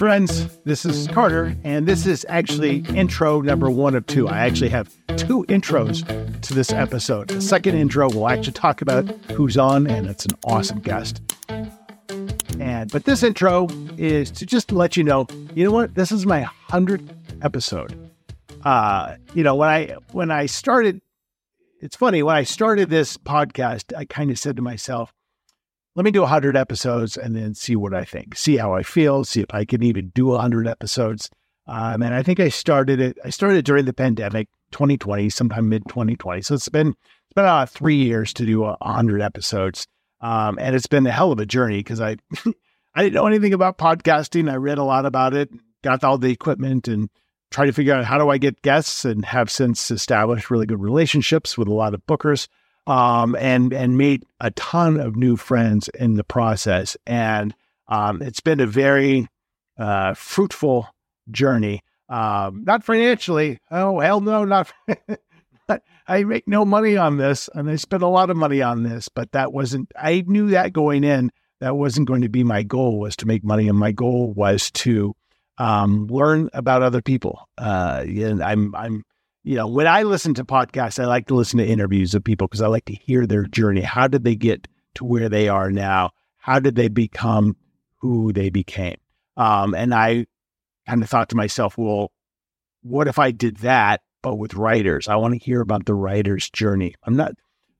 friends. This is Carter, and this is actually intro number one of two. I actually have two intros to this episode. The second intro will actually talk about who's on, and it's an awesome guest. And but this intro is to just let you know, you know what? This is my hundredth episode. Uh, you know, when I when I started, it's funny, when I started this podcast, I kind of said to myself, let me do 100 episodes and then see what I think, see how I feel, see if I can even do 100 episodes. Um, and I think I started it, I started during the pandemic, 2020, sometime mid 2020. So it's been, it's been about three years to do 100 episodes. Um, and it's been a hell of a journey because I, I didn't know anything about podcasting. I read a lot about it, got all the equipment and tried to figure out how do I get guests and have since established really good relationships with a lot of bookers um, and and made a ton of new friends in the process. And um, it's been a very uh, fruitful journey. Um, not financially. Oh hell no, not. I make no money on this, and I spent a lot of money on this, but that wasn't. I knew that going in. That wasn't going to be my goal. Was to make money, and my goal was to um, learn about other people. Uh, and I'm I'm you know, when I listen to podcasts, I like to listen to interviews of people because I like to hear their journey. How did they get to where they are now? How did they become who they became? Um, and I kind of thought to myself, well, what if I did that, but with writers? I want to hear about the writer's journey. I'm not,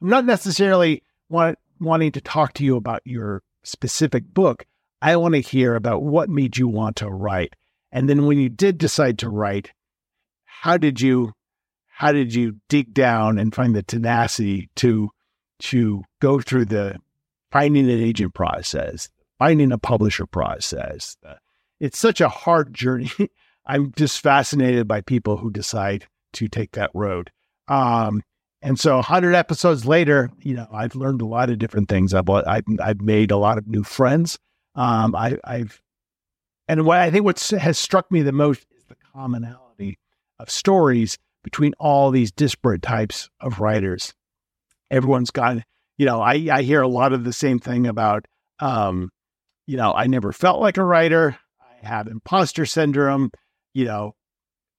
I'm not necessarily want, wanting to talk to you about your specific book. I want to hear about what made you want to write. And then when you did decide to write, how did you how did you dig down and find the tenacity to to go through the finding an agent process, finding a publisher process? It's such a hard journey. I'm just fascinated by people who decide to take that road. Um, and so 100 episodes later, you know, I've learned a lot of different things. I've, I've, I've made a lot of new friends. Um, I, I've, and what I think what has struck me the most is the commonality of stories between all these disparate types of writers. Everyone's got, you know, I, I hear a lot of the same thing about, um, you know, I never felt like a writer. I have imposter syndrome. You know,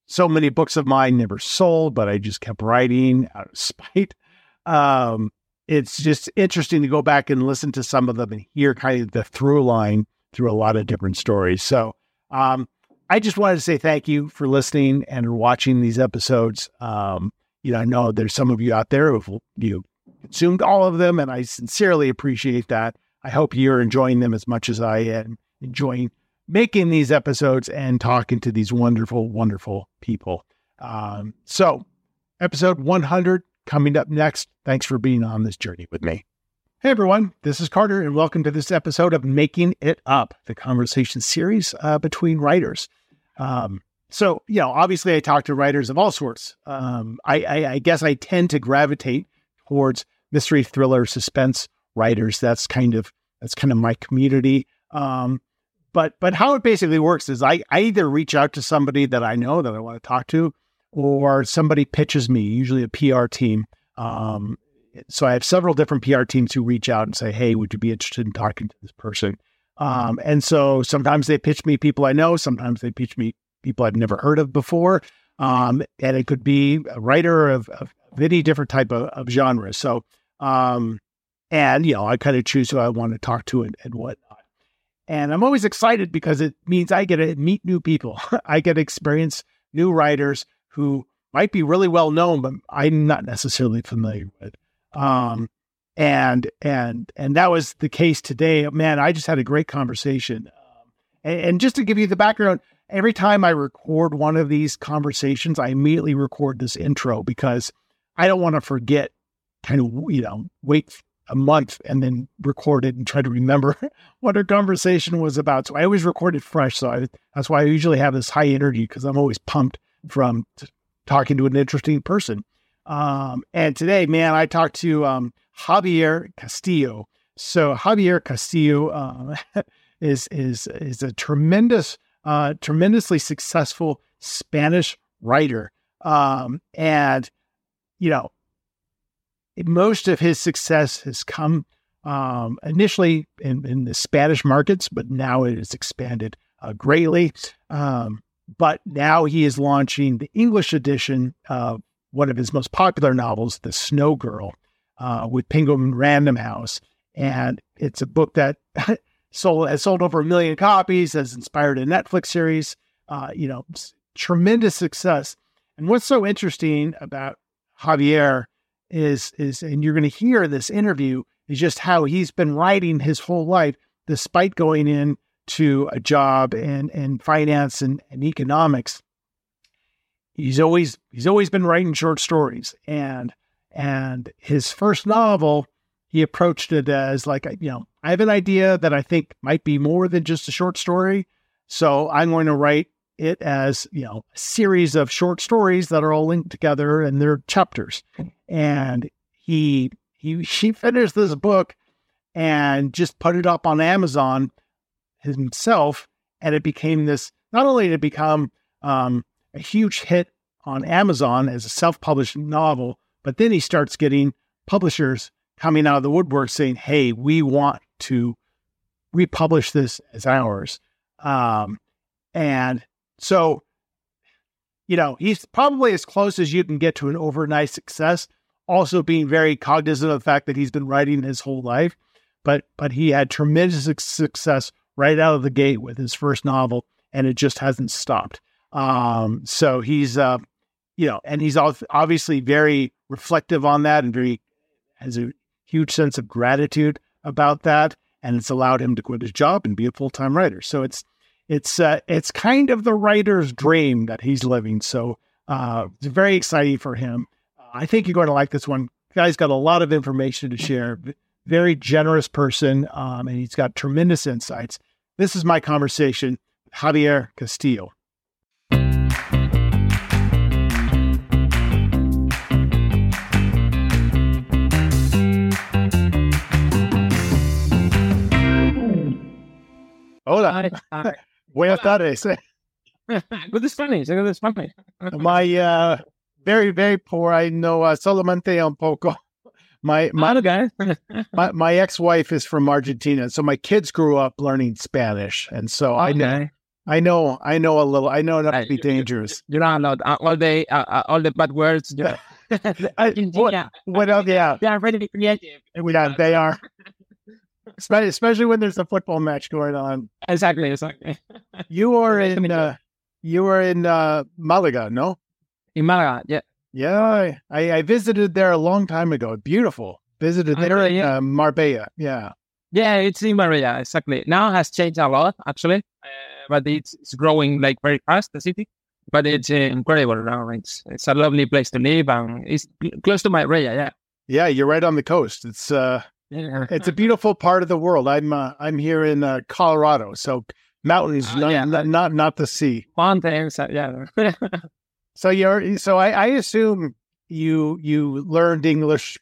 so many books of mine never sold, but I just kept writing out of spite. Um, it's just interesting to go back and listen to some of them and hear kind of the through line through a lot of different stories. So, um, I just wanted to say thank you for listening and watching these episodes. Um, you know, I know there's some of you out there who've you consumed all of them, and I sincerely appreciate that. I hope you're enjoying them as much as I am enjoying making these episodes and talking to these wonderful, wonderful people. Um, so, episode 100 coming up next. Thanks for being on this journey with me. Hey everyone, this is Carter, and welcome to this episode of Making It Up, the conversation series uh, between writers. Um, so, you know, obviously I talk to writers of all sorts. Um, I, I, I, guess I tend to gravitate towards mystery, thriller, suspense writers. That's kind of that's kind of my community. Um, but but how it basically works is I, I either reach out to somebody that I know that I want to talk to, or somebody pitches me, usually a PR team. Um, so I have several different PR teams who reach out and say, "Hey, would you be interested in talking to this person?" Um, and so sometimes they pitch me people I know, sometimes they pitch me people I've never heard of before. Um, and it could be a writer of, of any different type of, of genre. So, um, and you know, I kind of choose who I want to talk to and, and whatnot. And I'm always excited because it means I get to meet new people. I get to experience new writers who might be really well known, but I'm not necessarily familiar with. Um, and and and that was the case today. Man, I just had a great conversation. Um, and, and, just to give you the background, every time I record one of these conversations, I immediately record this intro because I don't want to forget. Kind of, you know, wait a month and then record it and try to remember what our conversation was about. So I always record it fresh. So I, that's why I usually have this high energy because I'm always pumped from t- talking to an interesting person. Um, and today, man, I talked to um, Javier Castillo. So Javier Castillo uh, is is is a tremendous, uh, tremendously successful Spanish writer, um, and you know most of his success has come um, initially in, in, the Spanish markets, but now it has expanded uh, greatly. Um, but now he is launching the English edition of one of his most popular novels, The Snow Girl, uh, with Penguin Random House. And it's a book that sold has sold over a million copies, has inspired a Netflix series. Uh, you know, tremendous success. And what's so interesting about Javier is is, and you're going to hear this interview is just how he's been writing his whole life, despite going in to a job and and finance and, and economics. He's always he's always been writing short stories, and and his first novel, he approached it as like you know I have an idea that I think might be more than just a short story, so I'm going to write it as you know a series of short stories that are all linked together and they're chapters, and he he he finished this book and just put it up on Amazon himself, and it became this. Not only did it become um, a huge hit on Amazon as a self-published novel, but then he starts getting publishers coming out of the woodwork saying, "Hey, we want to republish this as ours." Um, and so, you know, he's probably as close as you can get to an overnight success. Also, being very cognizant of the fact that he's been writing his whole life, but but he had tremendous success right out of the gate with his first novel, and it just hasn't stopped. Um, so he's, uh, you know, and he's obviously very reflective on that and very has a huge sense of gratitude about that, and it's allowed him to quit his job and be a full time writer. So it's it's uh, it's kind of the writer's dream that he's living. So uh, it's very exciting for him. I think you're going to like this one. Guy's got a lot of information to share very generous person, um, and he's got tremendous insights. This is my conversation with Javier Castillo. Hola. Hi. Buenas tardes. Good Spanish. Good Spanish. My uh, very, very poor. I know uh, solamente un poco. My my my, my ex wife is from Argentina, so my kids grew up learning Spanish, and so okay. I know I know I know a little. I know enough to be dangerous. You know allowed uh, all the uh, uh, all the bad words. Yeah. what, what else? Yeah, they are very creative. Yeah, they are. Especially when there's a football match going on. Exactly, exactly. You are in uh, you are in uh, Malaga, no? In Malaga, yeah. Yeah, I, I visited there a long time ago. Beautiful. Visited there in yeah. uh, Marbella. Yeah. Yeah, it's in Marbella, exactly. Now it has changed a lot, actually, uh, but it's, it's growing like very fast, the city. But it's uh, incredible now. It's it's a lovely place to live, and it's close to Marbella. Yeah. Yeah, you're right on the coast. It's uh. It's a beautiful part of the world. I'm uh, I'm here in uh, Colorado, so mountains, uh, not, yeah. not, not not the sea. Mountains, yeah. So you're so I, I assume you you learned English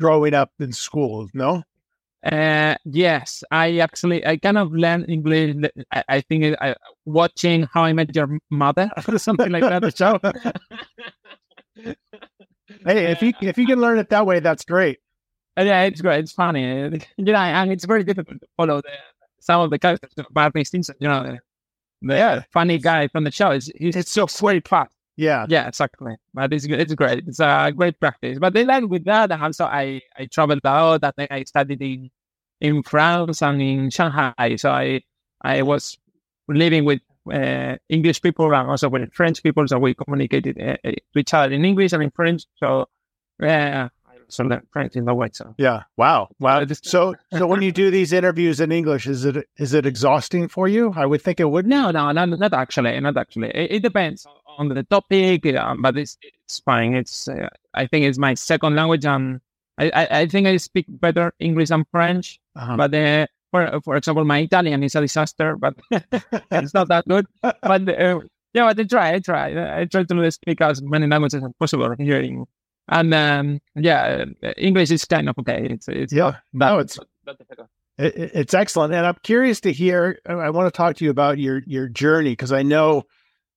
growing up in school, no? Uh, yes, I actually I kind of learned English. I, I think I, watching How I Met Your Mother or something like that. Show. hey, if you if you can learn it that way, that's great. Uh, yeah, it's great. It's funny, you know, and it's very difficult to follow the, some of the characters. Barney Stinson, you know, the, the yeah. funny guy from the show. He's it's so very fast. Yeah. Yeah, exactly. But it's it's great. It's a great practice. But then like with that, and also I I traveled out. And I studied in in France and in Shanghai. So I I was living with uh, English people and also with French people. So we communicated uh, uh to each other in English and in French. So yeah. So French in the. So yeah, wow, wow. So, so when you do these interviews in English, is it is it exhausting for you? I would think it would. No, no, not, not actually, not actually. It, it depends on the topic, uh, but it's it's fine. It's uh, I think it's my second language, and I, I, I think I speak better English and French. Uh-huh. But uh, for for example, my Italian is a disaster, but it's not that good. But uh, yeah, but I try, I try, I try to speak as many languages as possible here in, and um, yeah, uh, English is kind of okay. It's it's yeah, no, it's. it's excellent, and I'm curious to hear. I want to talk to you about your your journey because I know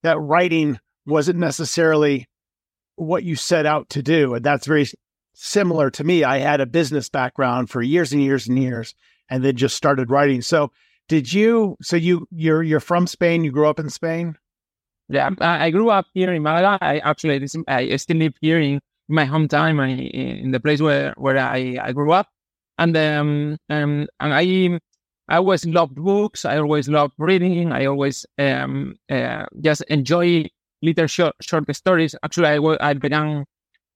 that writing wasn't necessarily what you set out to do. And that's very similar to me. I had a business background for years and years and years, and then just started writing. So Did you? So you you're you're from Spain. You grew up in Spain. Yeah, I, I grew up here in Malaga. I actually this, I still live here in my hometown, in the place where where I, I grew up, and um, um and I I always loved books. I always loved reading. I always um uh, just enjoy little short short stories. Actually, I I began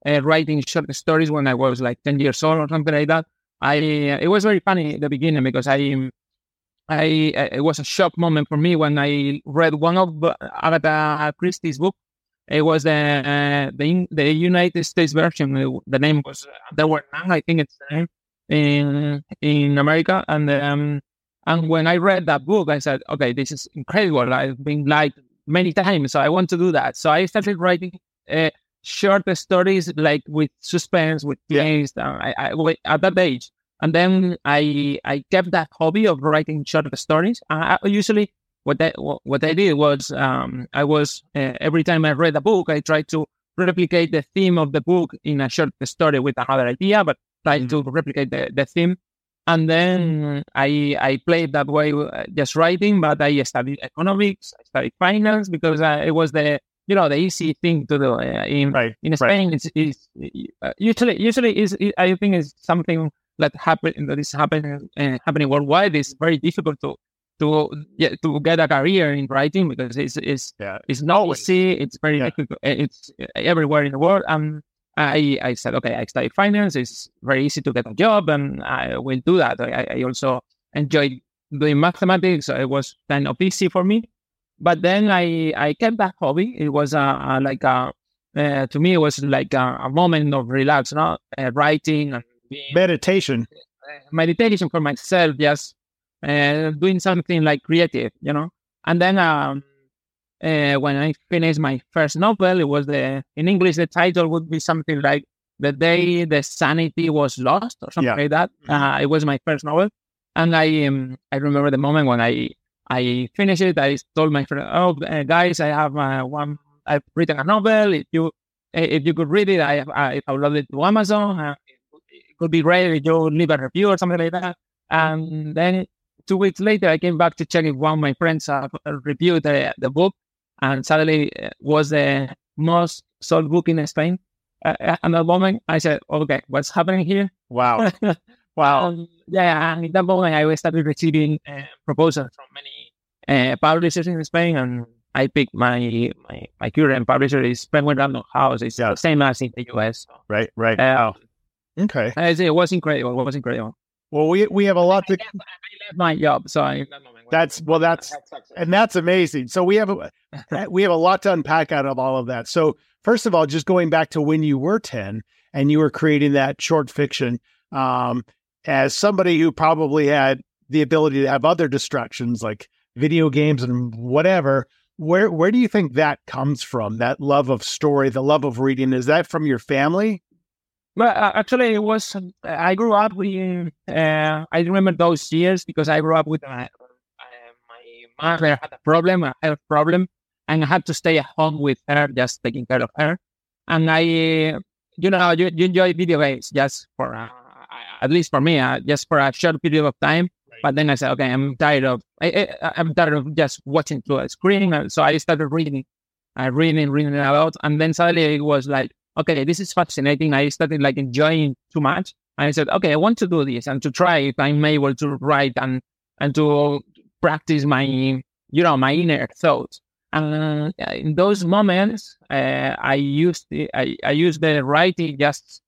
uh, writing short stories when I was like ten years old or something like that. I it was very funny at the beginning because I I it was a shock moment for me when I read one of Agatha Christie's book. It was the uh, the the United States version. The name was there were none. I think it's the name in in America. And um, and when I read that book, I said, okay, this is incredible. I've been liked many times, so I want to do that. So I started writing uh, short stories, like with suspense, with twist. Yeah. I, I, at that age, and then I I kept that hobby of writing short stories. I, usually what I what I did was um, I was uh, every time I read a book, I tried to replicate the theme of the book in a short story with another idea, but try mm-hmm. to replicate the, the theme. And then I I played that way, uh, just writing. But I studied economics, I studied finance because uh, it was the you know the easy thing to do uh, in right, in Spain. Right. It's, it's uh, usually usually is I think is something that happen that is happening uh, happening worldwide It's very difficult to to yeah, to get a career in writing because it's it's yeah. it's not easy. It's very yeah. difficult. It's everywhere in the world. And I I said okay, I study finance. It's very easy to get a job, and I will do that. I, I also enjoy doing mathematics, so it was kind of easy for me. But then I I kept that hobby. It was a, a like a uh, to me it was like a, a moment of relax, not uh, writing and meditation meditation for myself just uh, doing something like creative you know and then um, uh, when i finished my first novel it was the in english the title would be something like the day the sanity was lost or something yeah. like that mm-hmm. uh, it was my first novel and i um, i remember the moment when i i finished it i told my friend oh uh, guys i have uh, one i've written a novel if you if you could read it i i uploaded it to amazon uh, could be great if you leave a review or something like that. And then two weeks later, I came back to check if one of my friends uh, reviewed the, the book, and suddenly it uh, was the most sold book in Spain. Uh, at that moment, I said, "Okay, what's happening here?" Wow, wow. Um, yeah, and at that moment, I started receiving uh, proposals from many uh, publishers in Spain, and I picked my my, my current publisher is Penguin Random House. It's yeah. the same as in the US. So, right, right. Uh, wow. Okay. It was incredible. It was incredible. Well, we we have a lot to. I left my job, so I, that's well, that's and that's amazing. So we have a we have a lot to unpack out of all of that. So first of all, just going back to when you were ten and you were creating that short fiction, um, as somebody who probably had the ability to have other distractions like video games and whatever, where where do you think that comes from? That love of story, the love of reading, is that from your family? But uh, actually, it was I grew up with. Uh, I remember those years because I grew up with my, uh, my mother had a problem, a health problem, and I had to stay at home with her, just taking care of her. And I, you know, you, you enjoy video games just for, uh, at least for me, uh, just for a short period of time. Right. But then I said, okay, I'm tired of, I, am tired of just watching through a screen. So I started reading, I uh, reading, reading a lot, and then suddenly it was like okay, this is fascinating. I started like enjoying too much. And I said, okay, I want to do this and to try if I'm able to write and, and to practice my, you know, my inner thoughts. And in those moments, uh, I used the, I, I used the writing just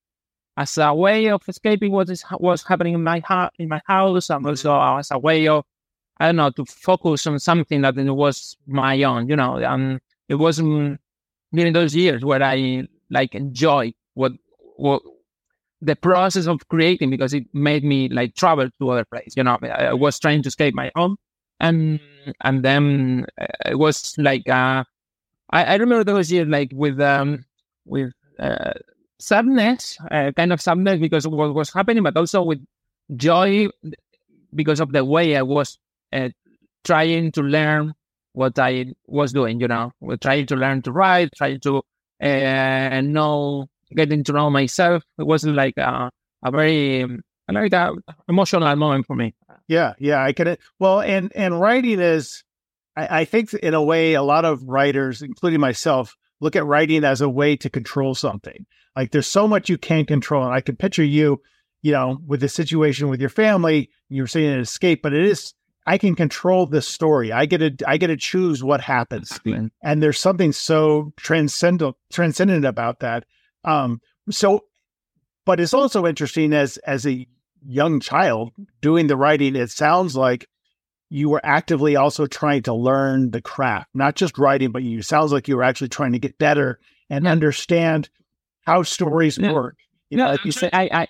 as a way of escaping what is what's happening in my heart in my house, and also as a way of I don't know to focus on something that was my own, you know. And it wasn't during those years where I like enjoy what what the process of creating because it made me like travel to other places. You know, I was trying to escape my home, and and then uh, it was like uh, I, I remember those years like with um with uh, sadness, uh, kind of sadness because of what was happening, but also with joy because of the way I was uh, trying to learn what I was doing. You know, trying to learn to write, trying to and know getting to know myself. It wasn't like a, a very like a emotional moment for me. Yeah, yeah, I can. Well, and and writing is, I, I think in a way, a lot of writers, including myself, look at writing as a way to control something. Like there's so much you can't control, and I can picture you, you know, with the situation with your family. You're saying an escape, but it is. I can control this story. I get to I get to choose what happens, and there's something so transcendent transcendent about that. Um, so, but it's also interesting as as a young child doing the writing. It sounds like you were actively also trying to learn the craft, not just writing, but you sounds like you were actually trying to get better and understand how stories Yeah. work. You no, know, like you said, I, I,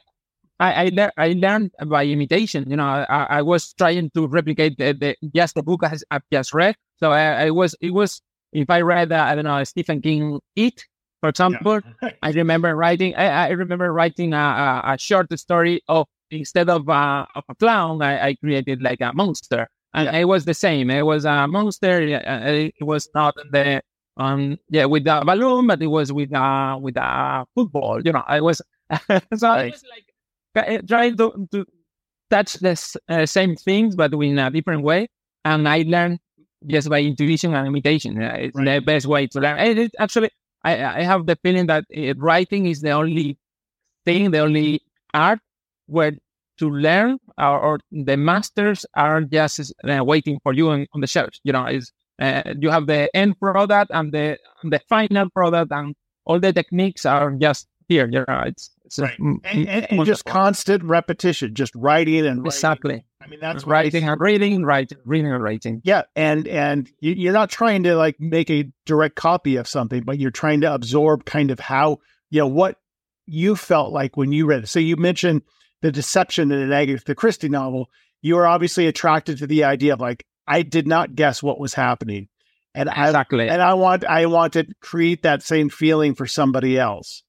I, I, lear- I learned by imitation. You know, I, I was trying to replicate the, the just the book I've just read. So I, I was, it was, if I read, uh, I don't know, Stephen King, It, for example, I remember writing, I, I remember writing a, a, a short story of, instead of, uh, of a clown, I, I created like a monster. And it was the same. It was a monster. uh, It was not the, um, yeah, with a balloon, but it was with, uh, with a football, you know, I was, so I Right. was like trying to, to touch the uh, same things, but in a different way. And I learned just by intuition and imitation. Uh, It's the best way to learn. And it, actually, I, I have the feeling that uh, writing is the only thing, the only art where to learn or, or the masters are just uh, waiting for you on, on the shelves. You know, is uh, you have the end product and the the final product, and all the techniques are just here. You know, it's, it's Right. and, and, and just constant repetition, just writing and writing. exactly I mean, that's writing and reading, writing, reading and writing. Yeah, and and you- you're not trying to like make a direct copy of something, but you're trying to absorb kind of how you know what you felt like when you read it. So you mentioned the deception in an Agatha Christie novel. You were obviously attracted to the idea of like I did not guess what was happening, and I Exactly. and I want I want to create that same feeling for somebody else.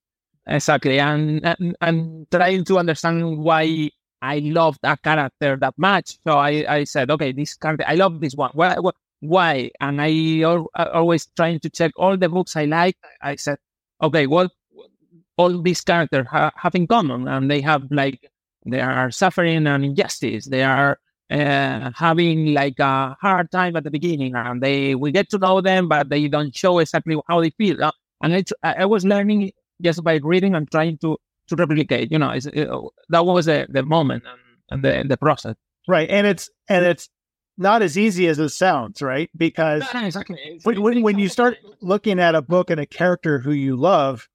Exactly, and, and and trying to understand why I love that character that much. So I, I said, okay, this character, I love this one. Why? why-? And I al- always trying to check all the books I like. I said, okay, what all these characters ha- have in common, and they have like they are suffering and injustice. They are uh, having like a hard time at the beginning, and they we get to know them, but they don't show exactly how they feel. Uh, and I, I was learning just by reading and trying to to replicate. You know, it, oh, that was the, the moment and, and the the process. Right, and it's and it's not as easy as it sounds, right? Because exactly. when, when, when you start looking at a book and a character who you love,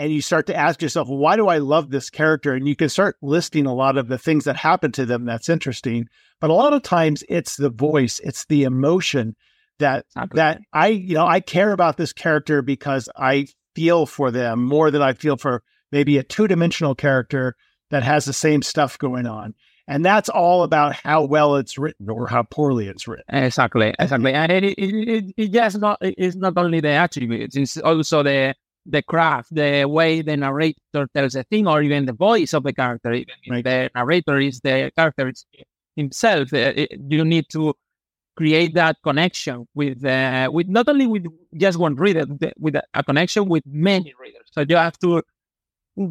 and you start to ask yourself, well, why do I love this character? And you can start listing a lot of the things that happen to them that's interesting. But a lot of times it's the voice, it's the emotion that Exactly. that I, you know, I care about this character because I feel for them more than I feel for maybe a two-dimensional character that has the same stuff going on. And that's all about how well it's written or how poorly it's written. Exactly, exactly, and it, it, it, it just not it's not only the attributes; it's also the the craft, the way the narrator tells a thing, or even the voice of the character. Even Right. the narrator is the character himself, uh, it, you need to create that connection with uh, with not only with just one reader, with a, connection with many readers. So you have to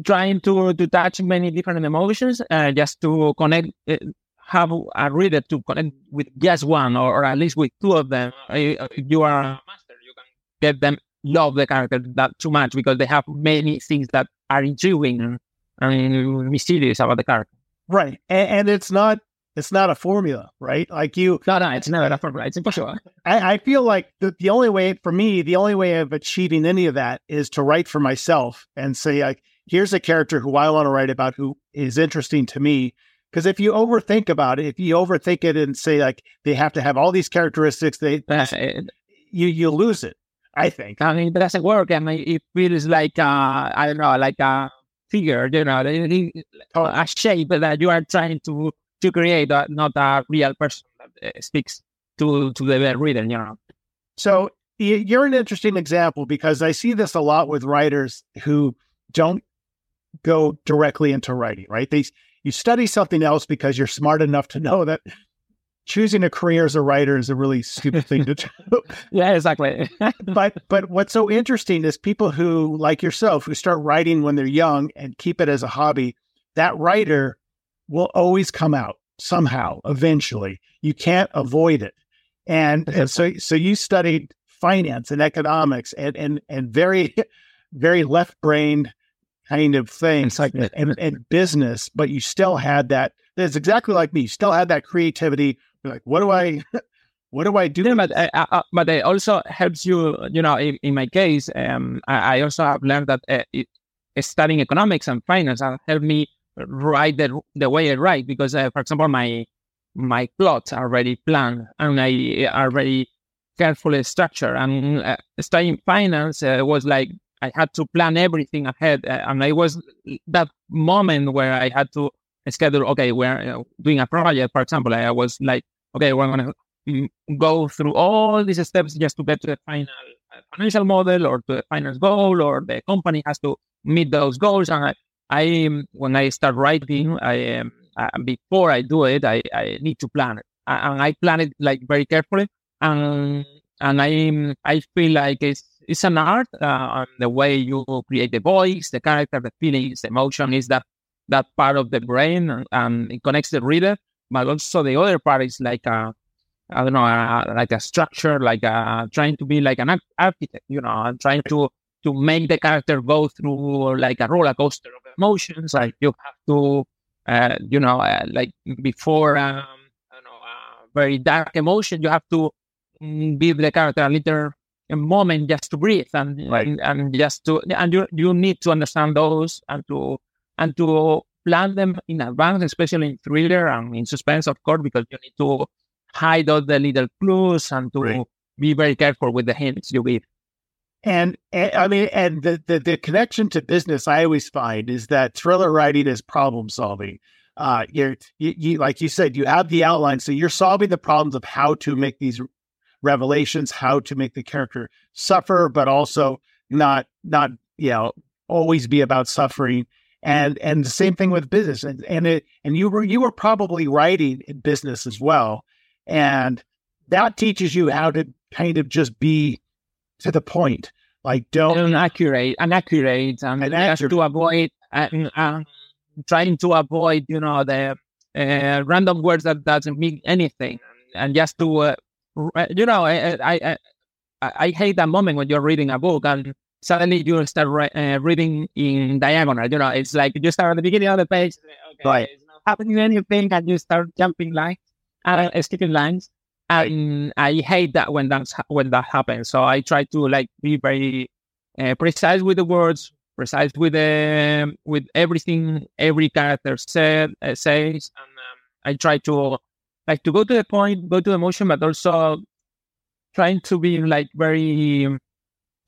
trying to to touch many different emotions uh, just to connect. Uh, have a reader to connect with just one or, or at least with two of them. Uh, If you are a master, you can get them love the character that too much because they have many things that are intriguing and, and mysterious about the character. Right. And, and it's not it's not a formula, right? Like you No, no, it's not a formula. It's impossible. I, I feel like the, the only way for me, the only way of achieving any of that is to write for myself and say, like, here's a character who I want to write about who is interesting to me. Because if you overthink about it, if you overthink it and say like they have to have all these characteristics, they you you lose it. I think. I mean, it doesn't work. I mean, it feels like uh, I don't know, like a figure, you know, a shape that you are trying to to create, not a real person that uh, speaks to to the reader. You know, So you're an interesting example because I see this a lot with writers who don't go directly into writing, right? They you study something else because you're smart enough to know that choosing a career as a writer is a really stupid thing to do. yeah, exactly. but but what's so interesting is people who like yourself who start writing when they're young and keep it as a hobby, that writer will always come out. somehow eventually. You can't avoid it. And, and so so you studied finance and economics and and and very very left brained kind of things like and, and business, but you still had that. That's exactly like me. You still had that creativity. You're like, what do I, what do I do? Yeah, but uh, uh, but it also helps you. You know, in, in my case, um, I, I, also have learned that uh, it, studying economics and finance has helped me write the the way I write because, uh, for example, my my plots are already planned and I already carefully structured. And uh, studying finance uh, was like I had to plan everything ahead, uh, and I was that moment where I had to schedule. Okay, we're you doing a project, for example. I was like, okay, we're gonna mm, go through all these steps just to get to the final uh, financial model or to the finance goal, or the company has to meet those goals. And I, I when I start writing, I um, uh, before I do it, I, I need to plan it, and I plan it like very carefully, and and I I feel like it's it's an art. Uh, the way you create the voice, the character, the feelings, the emotion is that that part of the brain, and, and it connects the reader. But also the other part is like a, I don't know, a, like a structure, like a, trying to be like an architect, you know, trying to to make the character go through like a roller coaster of emotions. Like you have to, uh, you know, uh, like before, um, don't know, uh, very dark emotion, you have to mm, give the character a little a moment just to breathe and, right. and, and just to and you you need to understand those and to and to plan them in advance, especially in thriller and in suspense, of course, because you need to hide all the little clues and to right. be very careful with the hints you give. And, and, I mean, and the, the, the connection to business I always find is that thriller writing is problem solving. Uh, you're, you, you, like you said, you have the outline, so you're solving the problems of how to make these revelations, how to make the character suffer, but also not not you know always be about suffering. And and the same thing with business. And and it and you were you were probably writing in business as well. And that teaches you how to kind of just be to the point. Like don't and accurate, and accurate, and, and to avoid and, uh, trying to avoid, you know, the uh, random words that doesn't mean anything, and just to uh, you know, I, I, I, I, hate that moment when you're reading a book and suddenly you start re- uh, reading in diagonal. You know, it's like you start at the beginning of the page, okay, right. it's not happening anything, and you start jumping lines, uh, skipping lines. And I hate that when that's when that happens. So I try to like be very uh, precise with the words, precise with um, with everything every character said uh, says, and um, I try to like to go to the point, go to the emotion, but also trying to be like very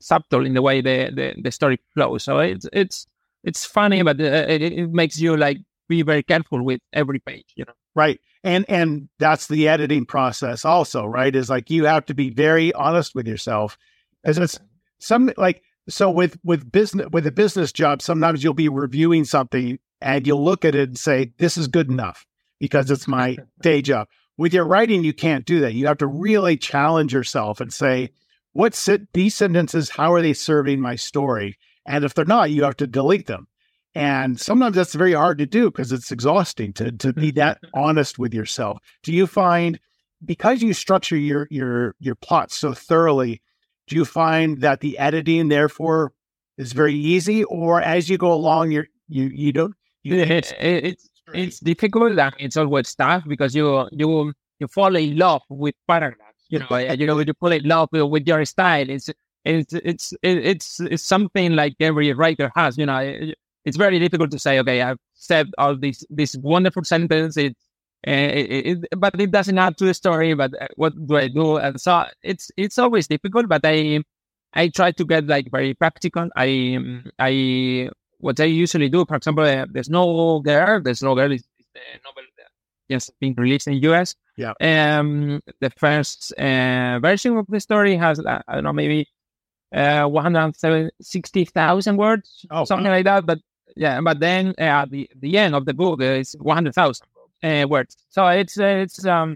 subtle in the way the, the, the story flows. So it's it's it's funny, but uh, it, it makes you like be very careful with every page, you know. Right. And and that's the editing process also, right? Is like you have to be very honest with yourself. As it's some like so with with business with a business job, sometimes you'll be reviewing something and you'll look at it and say, This is good enough because it's my day job. With your writing, you can't do that. You have to really challenge yourself and say, what's it, these sentences, how are they serving my story? And if they're not, you have to delete them. And sometimes that's very hard to do because it's exhausting to, to be mm-hmm. that honest with yourself. Do you find because you structure your your your plot so thoroughly, do you find that the editing therefore is very easy, or as you go along, you're you you don't you, it, it's it's difficult and it's always tough because you you you fall in love with paragraphs. You know, you know, you fall in love with your style. It's it's it's it's it's something like every writer has. You know, it's very difficult to say, okay, I've said all these this wonderful sentence. It, it, it, but it doesn't add to the story. But uh, what do I do? And so it's it's always difficult. But I I try to get like very practical. I I what I usually do, for example, uh, The Snow Girl, The Snow Girl is the novel just being released in US. Yeah. Um, the first uh, version of the story has uh, I don't know maybe uh, 160,000 words, oh, something wow. like that. But yeah, but then uh, at the the end of the book uh, is 100,000 uh, words. So it's uh, it's um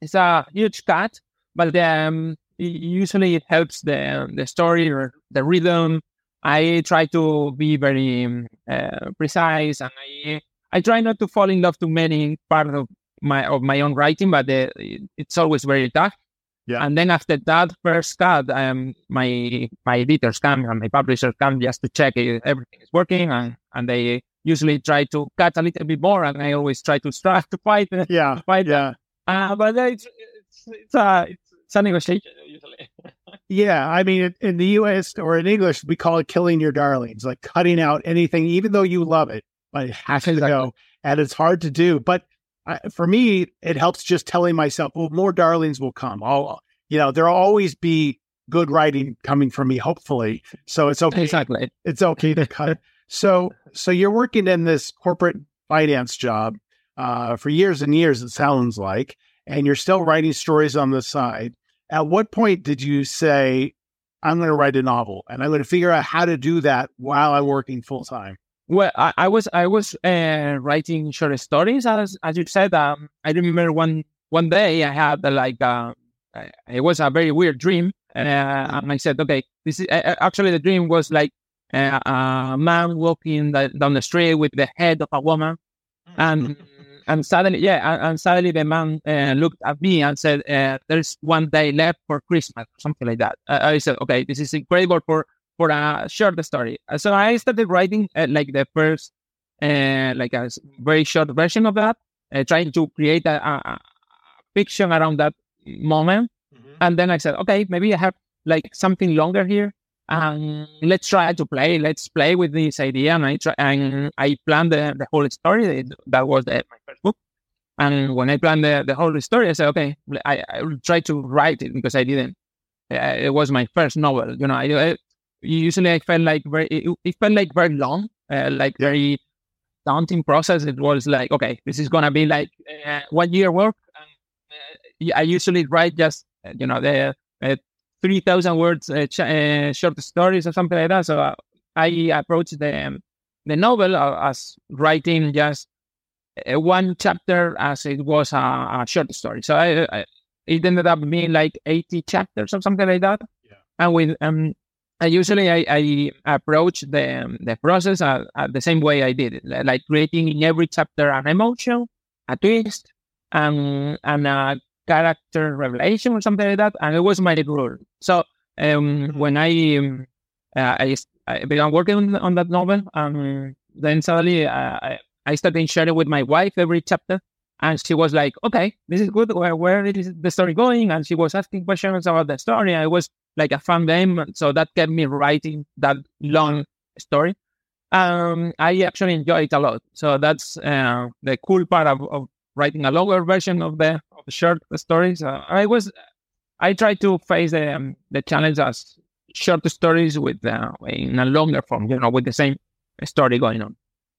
it's a huge cut, but um usually it helps the the story or the rhythm I try to be very um, uh, precise, and I I try not to fall in love too many part of my of my own writing, but it's always very tough. Yeah. And then after that first cut, um, my my editors come and my publishers come just to check if everything is working, and and they usually try to cut a little bit more, and I always try to strive to fight. Yeah, fight. yeah. Uh, but it's it's it's a it's, it's a negotiation usually. Yeah, I mean, in the U.S. or in English, we call it killing your darlings, like cutting out anything, even though you love it, but it has to go, and it's hard to do. But I, for me, it helps just telling myself, well, more darlings will come. I'll, you know, there'll always be good writing coming from me, hopefully. So it's okay. Exactly. It's okay to cut. So, so you're working in this corporate finance job uh, for years and years. It sounds like, and you're still writing stories on the side. At what point did you say, "I'm going to write a novel and I'm going to figure out how to do that while I'm working full time"? Well, I, I was I was uh, writing short stories as as you said. Um, I remember one one day I had uh, like uh, it was a very weird dream, uh, and I said, okay, this is uh, actually the dream was like uh, a man walking the, down the street with the head of a woman, and and suddenly yeah, and, and suddenly the man uh, looked at me and said, uh, "There's one day left for Christmas," something like that. Uh, I said, okay, this is incredible for for a short story. Uh, So I started writing uh, like the first, uh, like a very short version of that, uh, trying to create a, a, fiction around that moment. And then I said, okay, maybe I have like something longer here. And let's try to play. Let's play with this idea. And I try, and I planned the, the whole story. That was the, my first book. And when I planned the, the whole story, I said, okay, I, I will try to write it because I didn't. Uh, it was my first novel. You know, I, I usually I felt like very it, it felt like very long, uh, like very daunting process. It was like okay, this is gonna be like uh, one year work. And, uh, I usually write just uh, you know the uh, three thousand words uh, ch- uh, short stories or something like that. So I approached the um, the novel uh, as writing just uh, one chapter as it was a, a short story. So I, I it ended up being like 80 chapters or something like that. Yeah. And with um, I usually I, I approach the um, the process uh, uh, the same way I did it, like creating in every chapter an emotion, a twist, and and a character revelation or something like that. And it was my rule. So um, when I um, uh, I, I began working on, on that novel, um, then suddenly uh, I I started sharing with my wife every chapter. And she was like, okay, this is good. Where, where is the story going? And she was asking questions about the story. I was like a fun game. So that kept me writing that long story. Um, I actually enjoy it a lot. So that's uh, the cool part of, of writing a longer version of the, of the short stories. Uh, I was, I try to face the, um, the challenge as short stories with uh, in a longer form, you know, with the same story going on.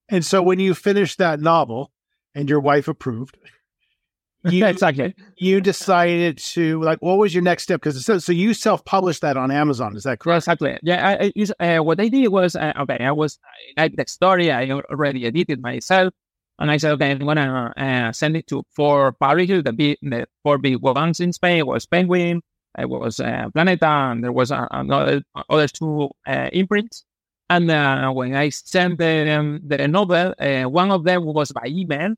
And so when you finished that novel and your wife approved, you exactly. you decided to like what was your next step? Because says so you self published that on Amazon. Is that correct? Exactly. Yeah. I, uh, what I did was uh, okay. I was I liked the story. I already edited myself, and I said, okay, I'm gonna uh, send it to four publishers. The big, the four big ones in Spain it was Penguin, it was uh, Planeta, and there was uh, another other two uh, imprints. And uh, when I sent the um, the novel, uh, one of them was by email,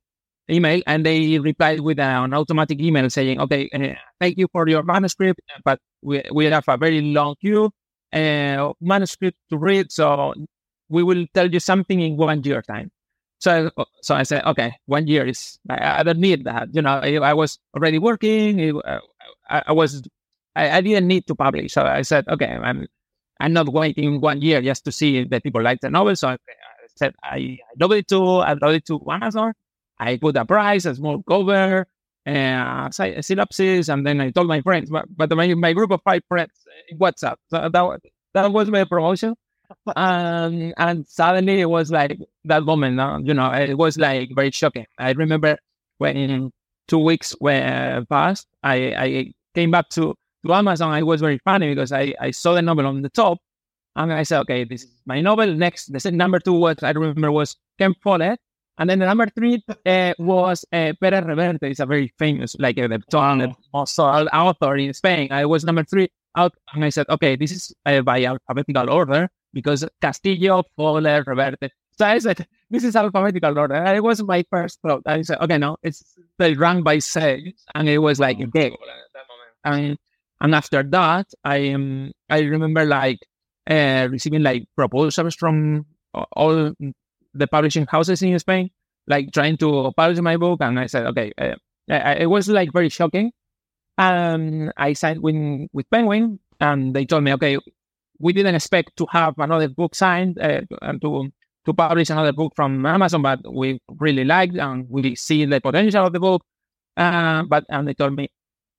email, and they replied with an automatic email saying, "Okay, uh, thank you for your manuscript, but we we have a very long queue uh, manuscript to read, so we will tell you something in one year time." So, so I said, "Okay, one year is I, I don't need that. You know, I, I was already working. I, I, I was I, didn't need to publish. So I said, okay, I'm I'm not waiting one year just to see if the people like the novel. So I, said, I, I load it to I load it to Amazon. I put a price, a small cover, uh, sy- synopsis, and then I told my friends, but, but my, my group of five friends in WhatsApp. So that that was my promotion. Um, and suddenly it was like that moment, uh, you know, it was like very shocking. I remember when two weeks were passed, I, I came back to, to Amazon. I was very funny because I, I saw the novel on the top and I said, okay, this is my novel. Next, the number two was, I remember was Ken Follett. And then the number three uh, was uh, Pérez Reverte. It's a very famous, like the top, the author in Spain. I was number three out, and I said, okay, this is uh, by alphabetical order because Castillo, Follett, Reverte. So I said, this is alphabetical order. And it was my first thought. I said, okay, no, it's they rank by sales, and it was like okay. At. And and after that, I um I remember like uh, receiving like proposals from all the publishing houses in Spain, like trying to publish my book, and I said, okay, uh, it was like very shocking. And I signed with with Penguin, and they told me, okay, we didn't expect to have another book signed uh, and to to publish another book from Amazon, but we really liked and we see the potential of the book. Uh, but and they told me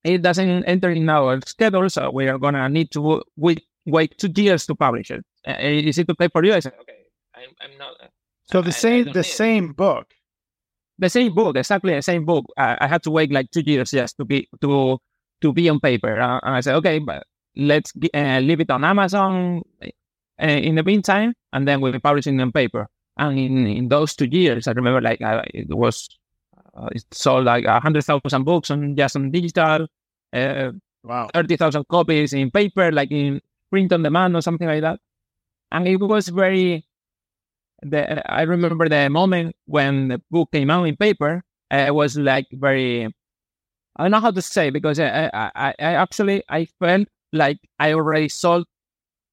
it doesn't enter in our schedule, so we are gonna need to wait, wait two years to publish it. Uh, is it okay for you? I said, okay, I'm, I'm not. So the I, same I the same it. book. The same book, exactly the same book. I, I, had to wait like two years just to be to to be on paper, uh, and I said, okay, but let's uh, leave it on Amazon uh, in the meantime, and then we'll be publishing on paper. And in, in those two years, I remember like it was uh, it sold like a hundred thousand books on just on digital. Uh, wow, thirty thousand copies in paper, like in print on demand or something like that. And it was very. The, I remember the moment when the book came out in paper. It was like very. I don't know how to say because I, I, I actually I felt like I already sold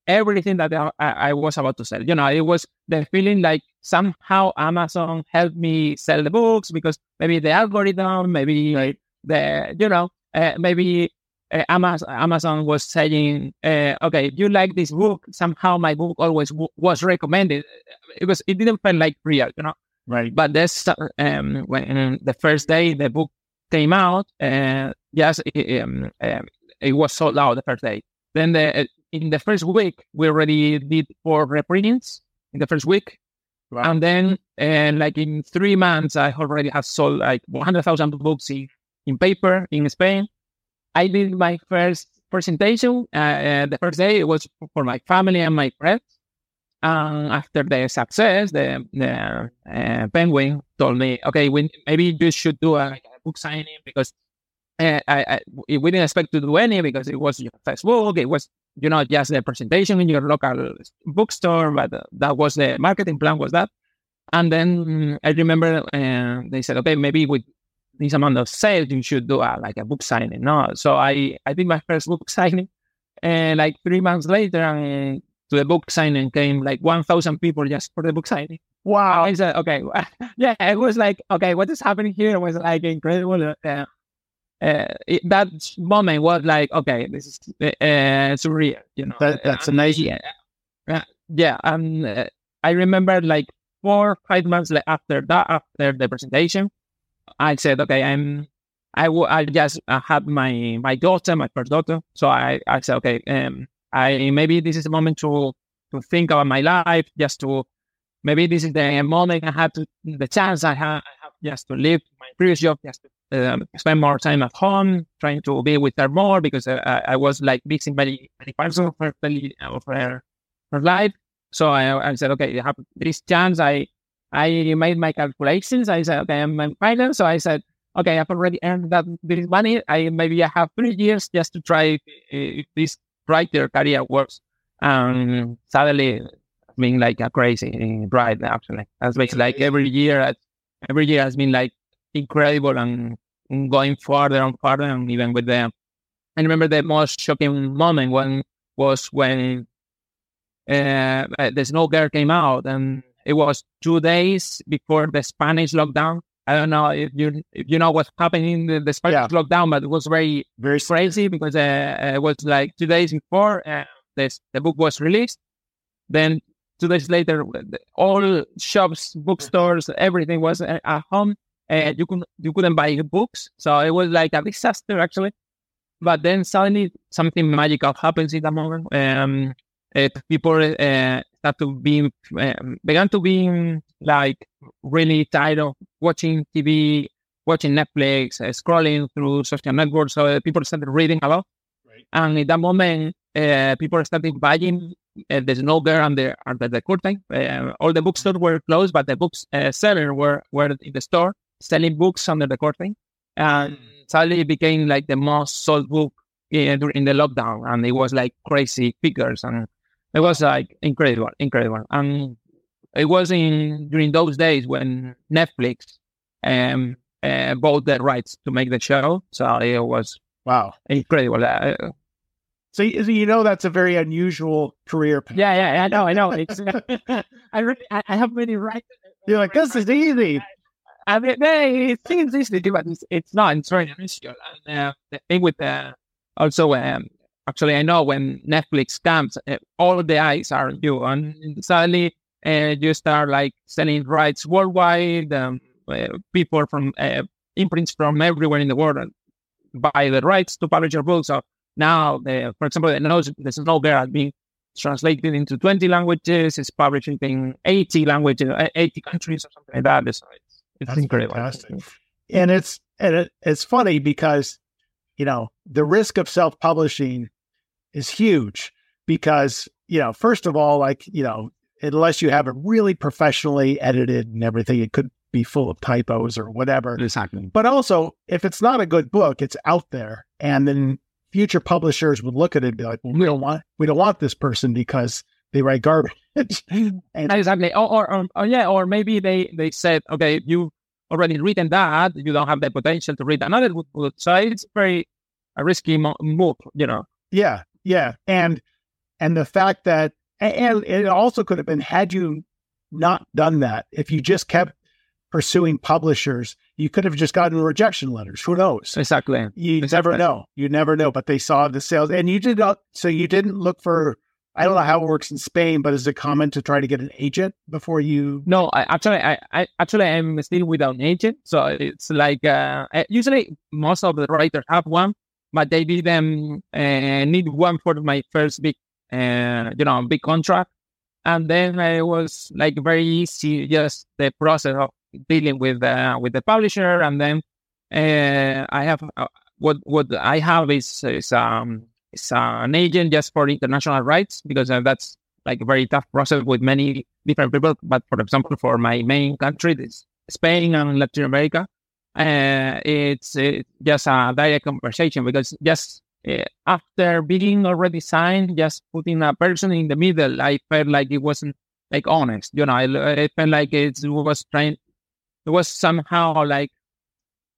everything that I, I, was about to sell. You know, it was the feeling like somehow Amazon helped me sell the books because maybe the algorithm, maybe like the, you know, uh, maybe uh, Amazon, Amazon was saying, uh, okay, if you like this book, somehow my book always w- was recommended. It was, it didn't feel like real, you know. Right. But this, um, when the first day the book came out, uh, yes, it, um, um, it was sold out the first day. Then the, in the first week, we already did four reprints in the first week. Wow. And then, uh, like in three months, I already have sold like 100,000 books in, in paper in Spain. I did my first presentation. Uh, uh, the first day it was for my family and my friends. And after the success, the, the uh, Penguin told me, okay, we, maybe you should do a, a book signing because uh, I, I, we didn't expect to do any because it was your first book. It was you know, just the presentation in your local bookstore, but uh, that was the marketing plan was that. And then I remember uh, they said, okay, maybe with this amount of sales, you should do a, like a book signing. No, so I, I did my first book signing, and like three months later, and to the book signing came like 1,000 people just for the book signing. Wow. I said, okay, yeah, it was like, okay, what is happening here it was like incredible. Uh, uh, it, that moment was like, okay, this is uh, surreal. You know, that, that's amazing. Yeah, yeah, yeah. And uh, I remember like four, five months after that, after the presentation, I said, okay, I'm. I, w- I just uh, had my my daughter, my first daughter. So I, I said, okay, um, I maybe this is the moment to to think about my life, just to maybe this is the moment I had to the chance I have, I have just to leave my previous job, just to um, spend more time at home, trying to be with her more because uh, I, I, was like missing many many parts of her of her, her life. So I, I said, okay, I have this chance. I I made my calculations. I said, okay, I'm in finance. So I said, okay, I've already earned that this money. I maybe I have three years just to try if, if this writer career works. And suddenly, being like a crazy ride actually. That's basically like every year, every year has been like incredible and going farther and farther and even with the I remember the most shocking moment when was when uh, the Snow Girl came out and it was two days before the Spanish lockdown. I don't know if you if you know what's happening in the, the Spanish yeah. lockdown, but it was very very crazy because uh, it was like two days before uh, this the book was released. Then two days later, all shops, bookstores, everything was uh, at home and you couldn't you couldn't buy books. So it was like a disaster actually. But then suddenly something magical happens in that moment. Um, uh, people uh, start to be um, began to be like really tired of watching TV, watching Netflix, uh, scrolling through social networks. So people started reading a lot. Right. And in that moment, uh, people started buying uh, the Snow Girl under under the curtain. Uh, all the bookstores were closed, but the books uh, seller were were in the store selling books under the curtain. And mm. suddenly it became like the most sold book in, during the lockdown. And it was like crazy figures. And it was like incredible, incredible. And it was in during those days when Netflix um, uh, bought the rights to make the show. So it was wow incredible. Uh, so you know that's a very unusual career path. Yeah, yeah, I know, I know. It's, I really, I have many rights. You're like, this is easy. I mean, it seems easy, but it's, it's not. It's very unusual. And uh, the thing with uh, also, um, actually, I know when Netflix comes, uh, all the eyes are on you, and suddenly uh, you start like selling rights worldwide. Um, uh, people from uh, imprints from everywhere in the world buy the rights to publish your book. So now, the, for example, the, Snow, the Snow Bear has been translated into 20 languages. It's published in 80 languages, 80 countries or something like that. So it's, it's incredible. Fantastic. And it's and it, it's funny because you know the risk of self-publishing is huge because you know first of all like you know unless you have it really professionally edited and everything it could be full of typos or whatever exactly but also if it's not a good book it's out there and then future publishers would look at it and be like, well, we don't want we don't want this person because they write garbage. and exactly. Or, or, or, or, yeah, or maybe they they said, okay, you already written that, you don't have the potential to read another book. So it's very a risky move, you know. Yeah, yeah, and and the fact that and it also could have been had you not done that if you just kept pursuing publishers, you could have just gotten rejection letters. Who knows? Exactly. You exactly. never know. You never know. But they saw the sales, and you did not. So you didn't look for. I don't know how it works in Spain, but is it common to try to get an agent before you? No, I, actually, I, I actually I'm still without an agent. So it's like uh, usually most of the writers have one, but they didn't uh, need one for my first big, uh, you know, big contract. And then it was like very easy, just the process of dealing with uh, with the publisher, and then uh, I have uh, what what I have is is um is an agent just for international rights because uh, that's like a very tough process with many different people. But for example, for my main country, this Spain and Latin America, uh, it's, it's just a direct conversation because just uh, after being already signed, just putting a person in the middle, I felt like it wasn't like honest. You know, I, I felt like it was trying it was somehow like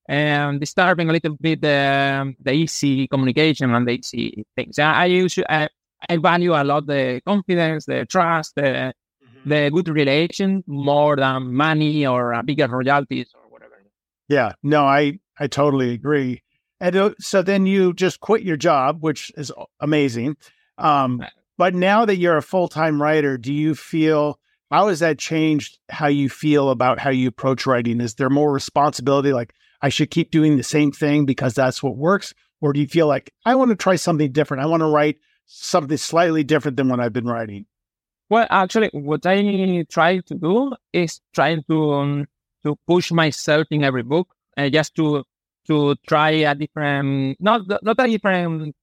um, disturbing a little bit the the easy communication and the easy things. I, I usually I, I, value a lot the confidence, the trust, the mm-hmm. the good relation more than money or bigger royalties. Yeah, no, I I totally agree. And uh, so then you just quit your job, which is amazing. Um, but now that you're a full time writer, do you feel how has that changed how you feel about how you approach writing? Is there more responsibility? Like, I should keep doing the same thing because that's what works? Or do you feel like, I want to try something different? I want to write something slightly different than what I've been writing? Well, actually, what I try to do is trying to um, to push myself in every book, uh, just to to try a different, not not a different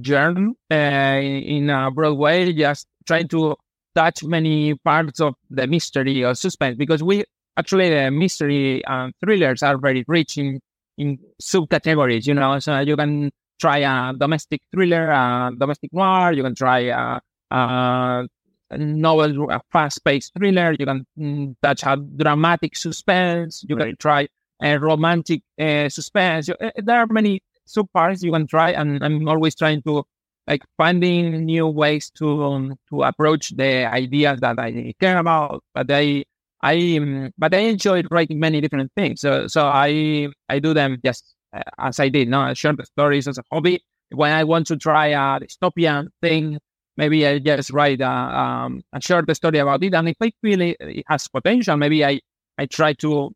journey uh, in a broad way, just trying to touch many parts of the mystery or suspense because we actually the mystery and thrillers are very rich in in subcategories. You know, so you can try a domestic thriller, a domestic noir. You can try a, a, a novel, a fast-paced thriller. You can mm, touch a dramatic suspense. You right. can try a romantic uh, suspense. Uh, there are many subparts you can try, and I'm always trying to like finding new ways to um, to approach the ideas that I care about. But I I um, but I enjoyed writing many different things. So so I I do them just uh, as I did. No, I share the stories as a hobby. When I want to try a dystopian thing, maybe I just write a, um, a short story about it. And if I feel it, it has potential, maybe I I try to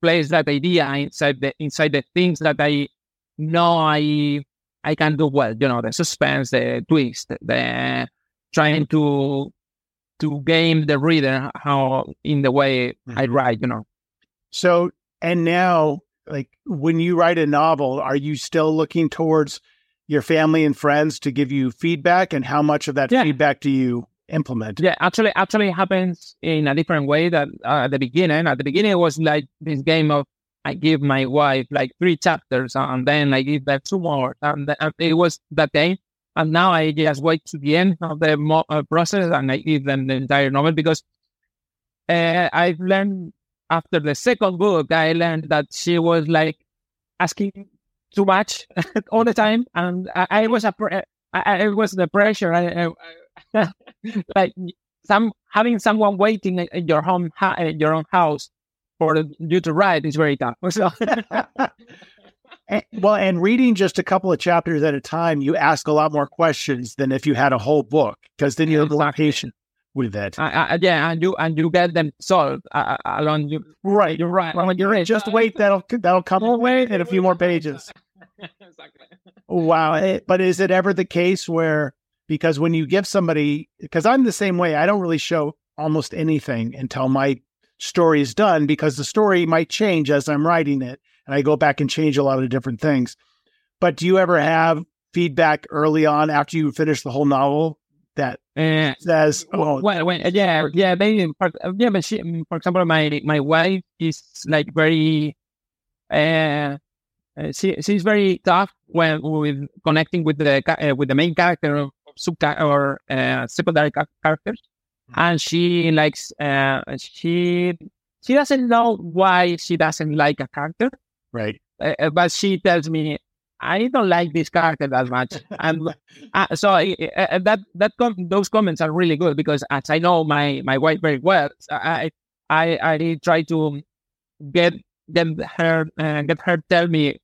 place that idea inside the inside the things that I know I I can do well. You know, the suspense, the twist, the trying to to game the reader how in the way mm-hmm. I write. You know. So and now, like when you write a novel, are you still looking towards your family and friends to give you feedback, and how much of that yeah. feedback do you implement? Yeah, actually, actually, it happens in a different way. That uh, at the beginning, at the beginning, it was like this game of I give my wife like three chapters and then I give them two more. And it was that day. And now I just wait to the end of the mo- uh, process and I give them the entire novel because uh, I've learned after the second book, I learned that she was like asking too much all the time, and I, I was a I, I was the pressure. I, I, like some having someone waiting in your home, in your own house for you to write is very tough. So. and, well, and reading just a couple of chapters at a time, you ask a lot more questions than if you had a whole book, because then you have exactly. more patience with it. Uh, yeah, and you and you get them solved uh, along. You, right, you're right. When you're in, just wait. That'll that'll come away in a few more pages. exactly. Wow. But is it ever the case where because when you give somebody because I'm the same way, I don't really show almost anything until my story is done because the story might change as I'm writing it and I go back and change a lot of different things. But do you ever have feedback early on after you finish the whole novel that uh, says, "Oh, well, well, yeah, yeah, maybe, yeah." But she, for example, my my wife is like very, uh, uh, she she's very tough when with connecting with the uh, with the main character of sub or uh, secondary characters, mm-hmm. and she likes uh, she she doesn't know why she doesn't like a character, right? Uh, but she tells me I don't like this character that much, and uh, so uh, that that com- those comments are really good because as I know my my wife very well, I I I try to get get her uh, get her tell me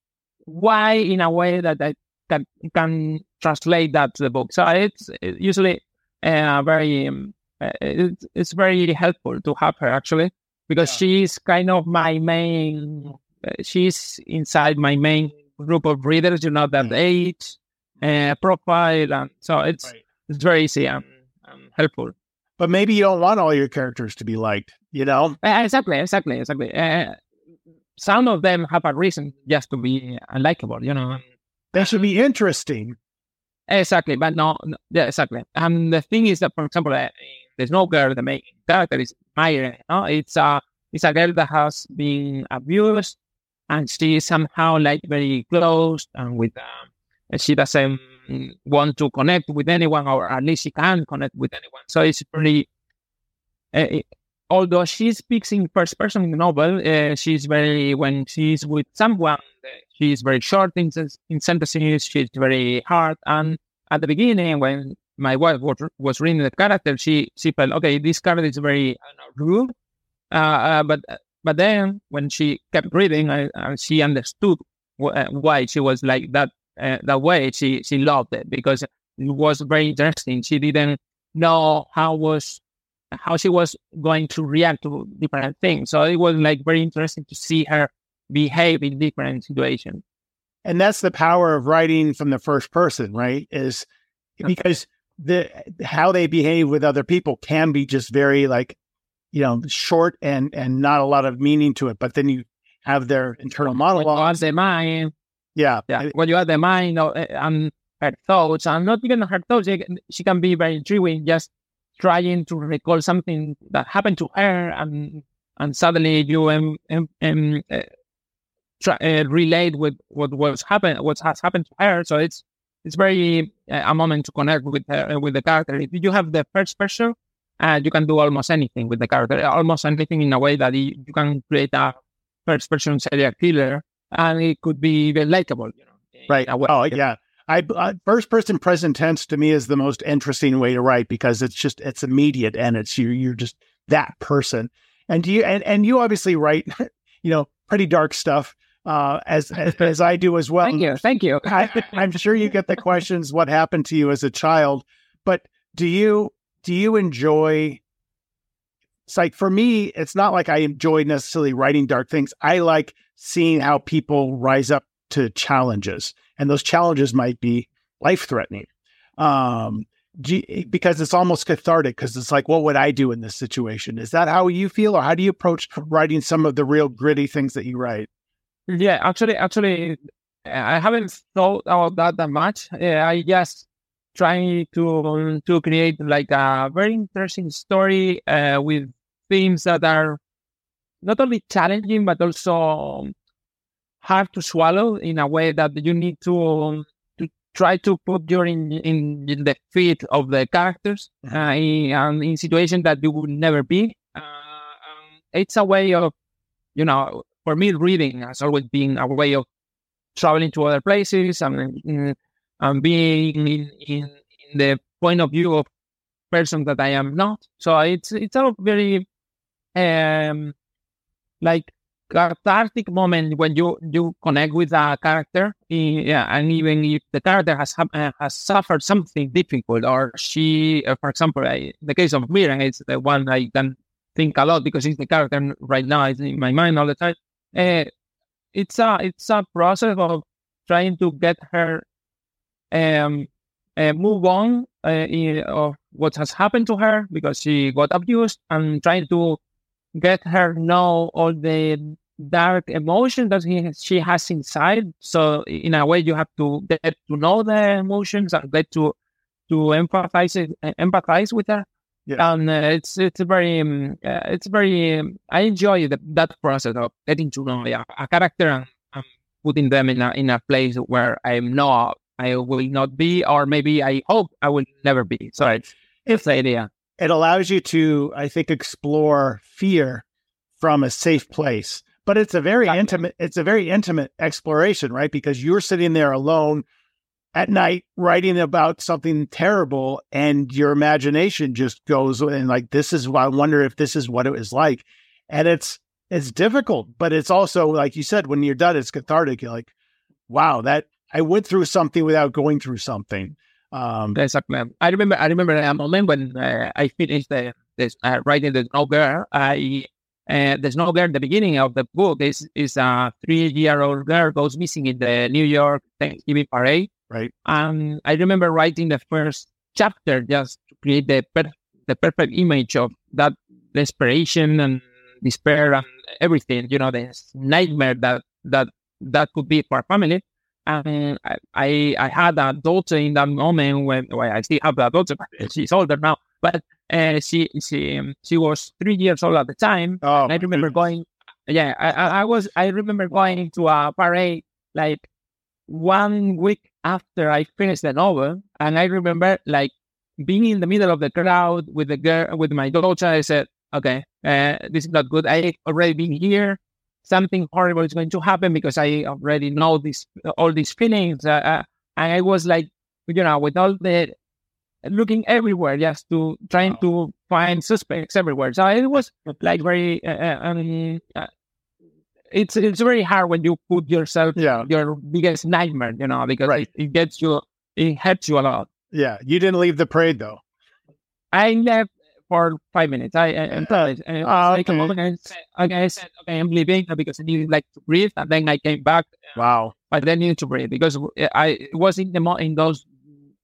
why in a way that I can can translate that to the book. So it's, usually uh, very um, uh, it's, it's very helpful to have her actually because yeah. she's kind of my main. Uh, she's inside my main group of readers. You know that mm-hmm. age, uh, profile, and so it's right. it's very easy and, and, helpful. But maybe you don't want all your characters to be liked. You know uh, exactly, exactly, exactly. Uh, some of them have a reason just to be unlikable, you know. That should be interesting. Exactly, but no, no yeah, exactly. And the thing is that, for example, uh, the Snow Girl, the main character is Maya. No? It's a it's a girl that has been abused, and she is somehow like very closed and with um, she doesn't want to connect with anyone, or at least she can't connect with anyone. So it's pretty. Uh, although she speaks in first person in the novel, uh, she's very when she's with someone, she's very short in, in sentences. She's very hard. And at the beginning, when my wife was, was reading the character, she she felt okay. This character is very rude. Uh, uh, but but then when she kept reading, uh, she understood wh- uh, why she was like that uh, that way. She she loved it because it was very interesting. She didn't know how was how she was going to react to different things. So it was like very interesting to see her behave in different situations. And that's the power of writing from the first person, right? Is because the how they behave with other people can be just very like, you know, short and and not a lot of meaning to it. But then you have their internal monologue. When you mind, yeah, yeah. When you have the mind eh, and her thoughts, and not even her thoughts, she can be very intriguing. Just trying to recall something that happened to her, and and suddenly you um, um, um uh, try, uh, relate with what was happened, what has happened to her. So it's it's very uh, a moment to connect with her, with the character. If you have the first person, uh, you can do almost anything with the character, almost anything in a way that you, you can create a first person serial killer, and it could be even likable. You know, right? Oh yeah. I, I, first person present tense to me is the most interesting way to write because it's just it's immediate and it's you you're just that person and you and, and you obviously write you know pretty dark stuff uh, as, as, as I do as well. Thank you, thank you. I, I'm sure you get the questions what happened to you as a child, but do you do you enjoy? It's like for me, it's not like I enjoy necessarily writing dark things. I like seeing how people rise up to challenges and those challenges might be life threatening. Um, because it's almost cathartic because it's like, what would I do in this situation? Is that how you feel, or how do you approach writing some of the real gritty things that you write? Yeah, actually, actually, I haven't thought about that that much. Yeah, I just trying to to create like a very interesting story uh, with themes that are not only challenging but also hard to swallow in a way that you need to um, to try to put your in, in, in the feet of the characters mm-hmm. uh, in, in situations that you would never be. Uh, it's a way of, you know, for me, reading has always been a way of traveling to other places and, and being in, in, in the point of view of person that I am not. So it's it's a very um like cathartic moment when you you connect with a character. Yeah, and even if the character has uh, has suffered something difficult, or she, uh, for example, I, the case of Miren, it's the one I can think a lot because it's the character right now. It's in my mind all the time. Uh, it's a it's a process of trying to get her um uh, move on uh, in, of what has happened to her because she got abused and trying to get her know all the dark emotions that he, she has inside. So in a way, you have to get to know the emotions and get to to empathize empathize with her. Yeah. And uh, it's it's very um, uh, it's very um, I enjoy the, that process of getting to know yeah, a character and, and, putting them in a in a place where I'm not I will not be, or maybe I hope I will never be. So it's, it's the idea. It allows you to, I think, explore fear from a safe place. But it's a very intimate, it's a very intimate exploration, right? Because you're sitting there alone at night writing about something terrible and your imagination just goes and like this is I wonder if this is what it was like. And it's it's difficult, but it's also like you said, when you're done, it's cathartic. You're like, wow, that I went through something without going through something. Um, exactly. I remember. I remember a moment when uh, I finished the this uh, writing the Girl. I uh, the Snow Girl. The beginning of the book is is a three year old girl goes missing in the New York Thanksgiving parade. Right. And I remember writing the first chapter just to create the per- the perfect image of that desperation and despair and everything. You know, the nightmare that that that could be for a family. And I, I had a daughter in that moment when well, I still have a daughter, she's older now, but uh, she she she was three years old at the time. Oh, and I remember goodness. going, yeah, I, I was I remember going to a parade like one week after I finished the novel, and I remember like being in the middle of the crowd with the girl with my daughter. I said, okay, uh, this is not good. I already been here something horrible is going to happen because I already know this, all these feelings. Uh, uh, and I was like, you know, with all the looking everywhere, just to trying to find suspects everywhere. So it was like very, uh, uh um, uh, it's it's very hard when you put yourself yeah. your biggest nightmare, you know, because right. it, it gets you, it hurts you a lot. Yeah, you didn't leave the parade though. I left for five minutes. I, I and, uh, and uh, okay. okay. I said, okay, I said, okay, I'm leaving because I need like to breathe, and then I came back. Wow! But then need to breathe because I was in the in those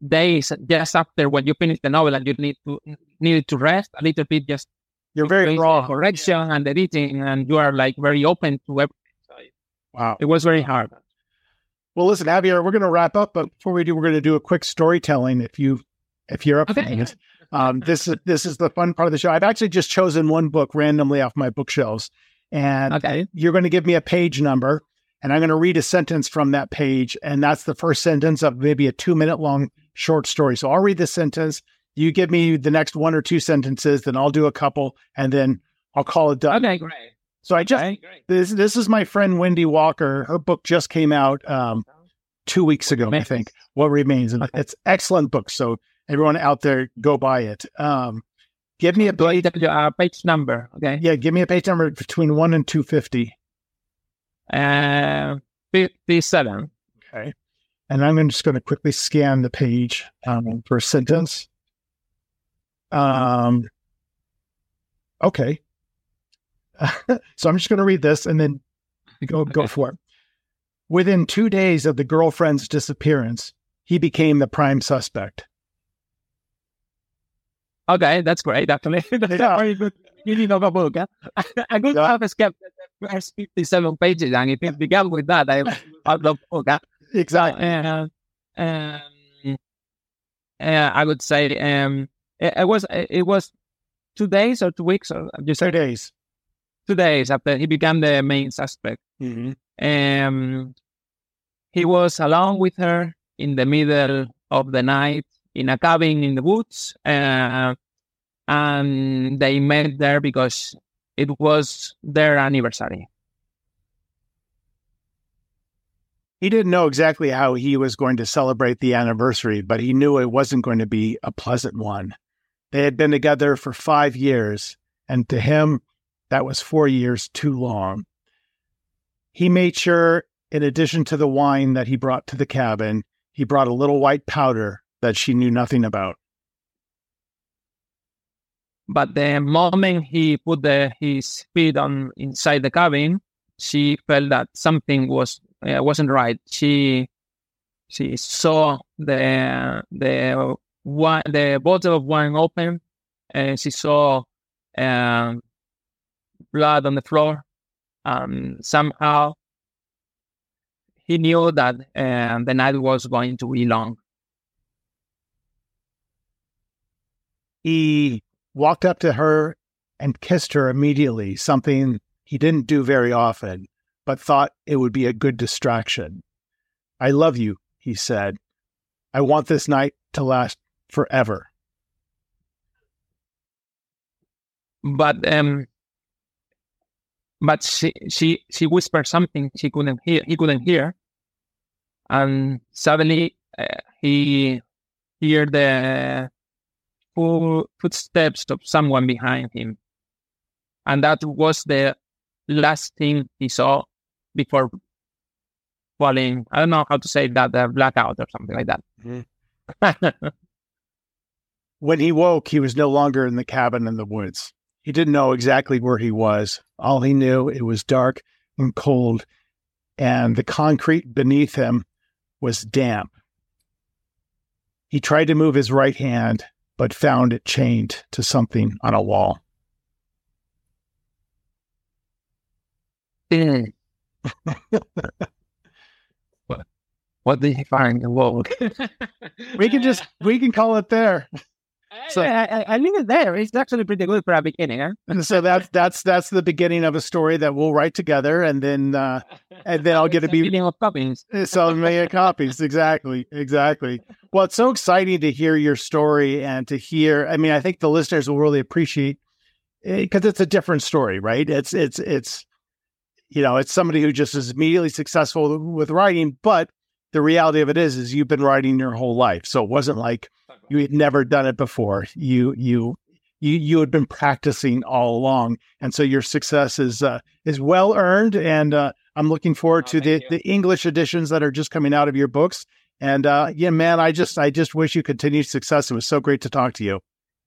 days just after when you finish the novel and you need to needed to rest a little bit. Just you're very raw correction yeah. and editing, and you are like very open to everything. Wow! It was very hard. Well, listen, Javier, we're going to wrap up, but before we do, we're going to do a quick storytelling. If you if you're up okay. for it. Um, this is this is the fun part of the show. I've actually just chosen one book randomly off my bookshelves, and okay. you're going to give me a page number, and I'm going to read a sentence from that page, and that's the first sentence of maybe a two minute long short story. So I'll read the sentence. You give me the next one or two sentences, then I'll do a couple, and then I'll call it done. Okay, great. So I just okay, this this is my friend Wendy Walker. Her book just came out um, two weeks ago, I think. What remains, and okay. it's excellent book. So everyone out there, go buy it. Um, give me a page, uh, page number. Okay. Yeah, give me a page number between one and two fifty. Uh, fifty-seven. Okay. And I'm just going to quickly scan the page um, for a sentence. Um. Okay. so I'm just going to read this and then go okay. go for it. Within two days of the girlfriend's disappearance, he became the prime suspect. Okay, that's great. Actually, that's yeah. very good beginning of a book. Huh? I could yeah. the first fifty-seven pages, and if it began with that, I love the book. Huh? Exactly. Uh, um, uh, I would say um, it, it, was it was two days or two weeks or just two days. Two days after he became the main suspect. Mm-hmm. Um, he was along with her in the middle of the night in a cabin in the woods. Uh, and they met there because it was their anniversary. He didn't know exactly how he was going to celebrate the anniversary, but he knew it wasn't going to be a pleasant one. They had been together for five years, and to him, that was four years too long. He made sure, in addition to the wine that he brought to the cabin, he brought a little white powder that she knew nothing about. But the moment he put the, his feet on inside the cabin, she felt that something was uh, wasn't right. She she saw the the wine, the bottle of wine open, and she saw um, blood on the floor. Um, somehow, he knew that uh, the night was going to be long. He walked up to her and kissed her immediately, something he didn't do very often but thought it would be a good distraction. I love you, he said. I want this night to last forever. But um but she she she whispered something she couldn't hear he couldn't hear and suddenly uh, he heard the footsteps of someone behind him and that was the last thing he saw before falling. I don't know how to say that, uh, blackout or something like that. Mm-hmm. when he woke, he was no longer in the cabin in the woods. He didn't know exactly where he was. All he knew, it was dark and cold, and the concrete beneath him was damp. He tried to move his right hand, but found it chained to something on a wall. Mm what, what did he find in Vogue? we can just we can call it there. So I, I, I leave it there. It's actually pretty good for a beginning, huh? so that's that's that's the beginning of a story that we'll write together, and then uh, and then I'll get to be of copies. So many copies, exactly, exactly. Well, it's so exciting to hear your story and to hear. I mean, I think the listeners will really appreciate because eh, it's a different story, right? It's it's it's you know, it's somebody who just is immediately successful with writing, but the reality of it is, is you've been writing your whole life. So it wasn't like you had never done it before. You, you, you, you had been practicing all along. And so your success is, uh, is well earned. And, uh, I'm looking forward oh, to the, the English editions that are just coming out of your books. And, uh, yeah, man, I just, I just wish you continued success. It was so great to talk to you.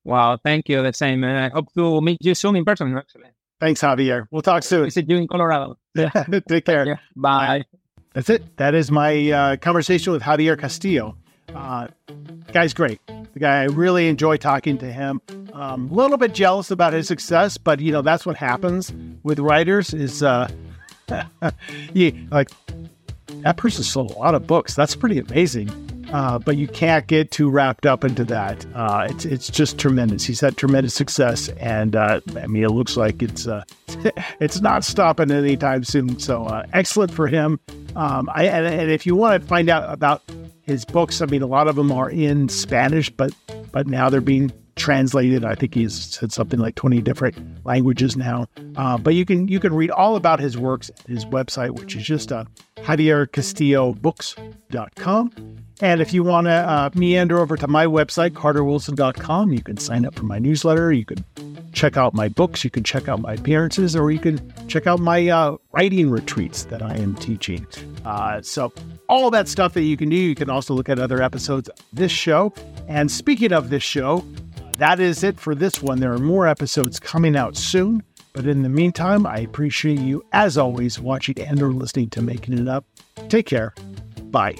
Wow. Thank you. The same. And I hope to meet you soon in person, actually. Thanks, Javier. We'll talk soon. See you in Colorado. Take care. Yeah. Bye. That's it. That is my uh, conversation with Javier Castillo. Uh, guy's great. The guy, I really enjoy talking to him. A um, little bit jealous about his success, but you know that's what happens with writers. Is uh, yeah, like that person sold a lot of books. That's pretty amazing. Uh, but you can't get too wrapped up into that. Uh, it's it's just tremendous. He's had tremendous success, and uh, I mean, it looks like it's uh, it's not stopping anytime soon. So uh, excellent for him. Um, I, and, and, if you want to find out about his books, I mean, a lot of them are in Spanish, but but now they're being translated. I think he's said something like 20 different languages now. Uh, but you can you can read all about his works at his website, which is just uh, javiercastillobooks.com. And if you want to uh, meander over to my website, carterwilson.com, you can sign up for my newsletter. You can check out my books. You can check out my appearances, or you can check out my uh, writing retreats that I am teaching. Uh, so, all that stuff that you can do. You can also look at other episodes of this show. And speaking of this show, that is it for this one. There are more episodes coming out soon. But in the meantime, I appreciate you, as always, watching and or listening to Making It Up. Take care. Bye.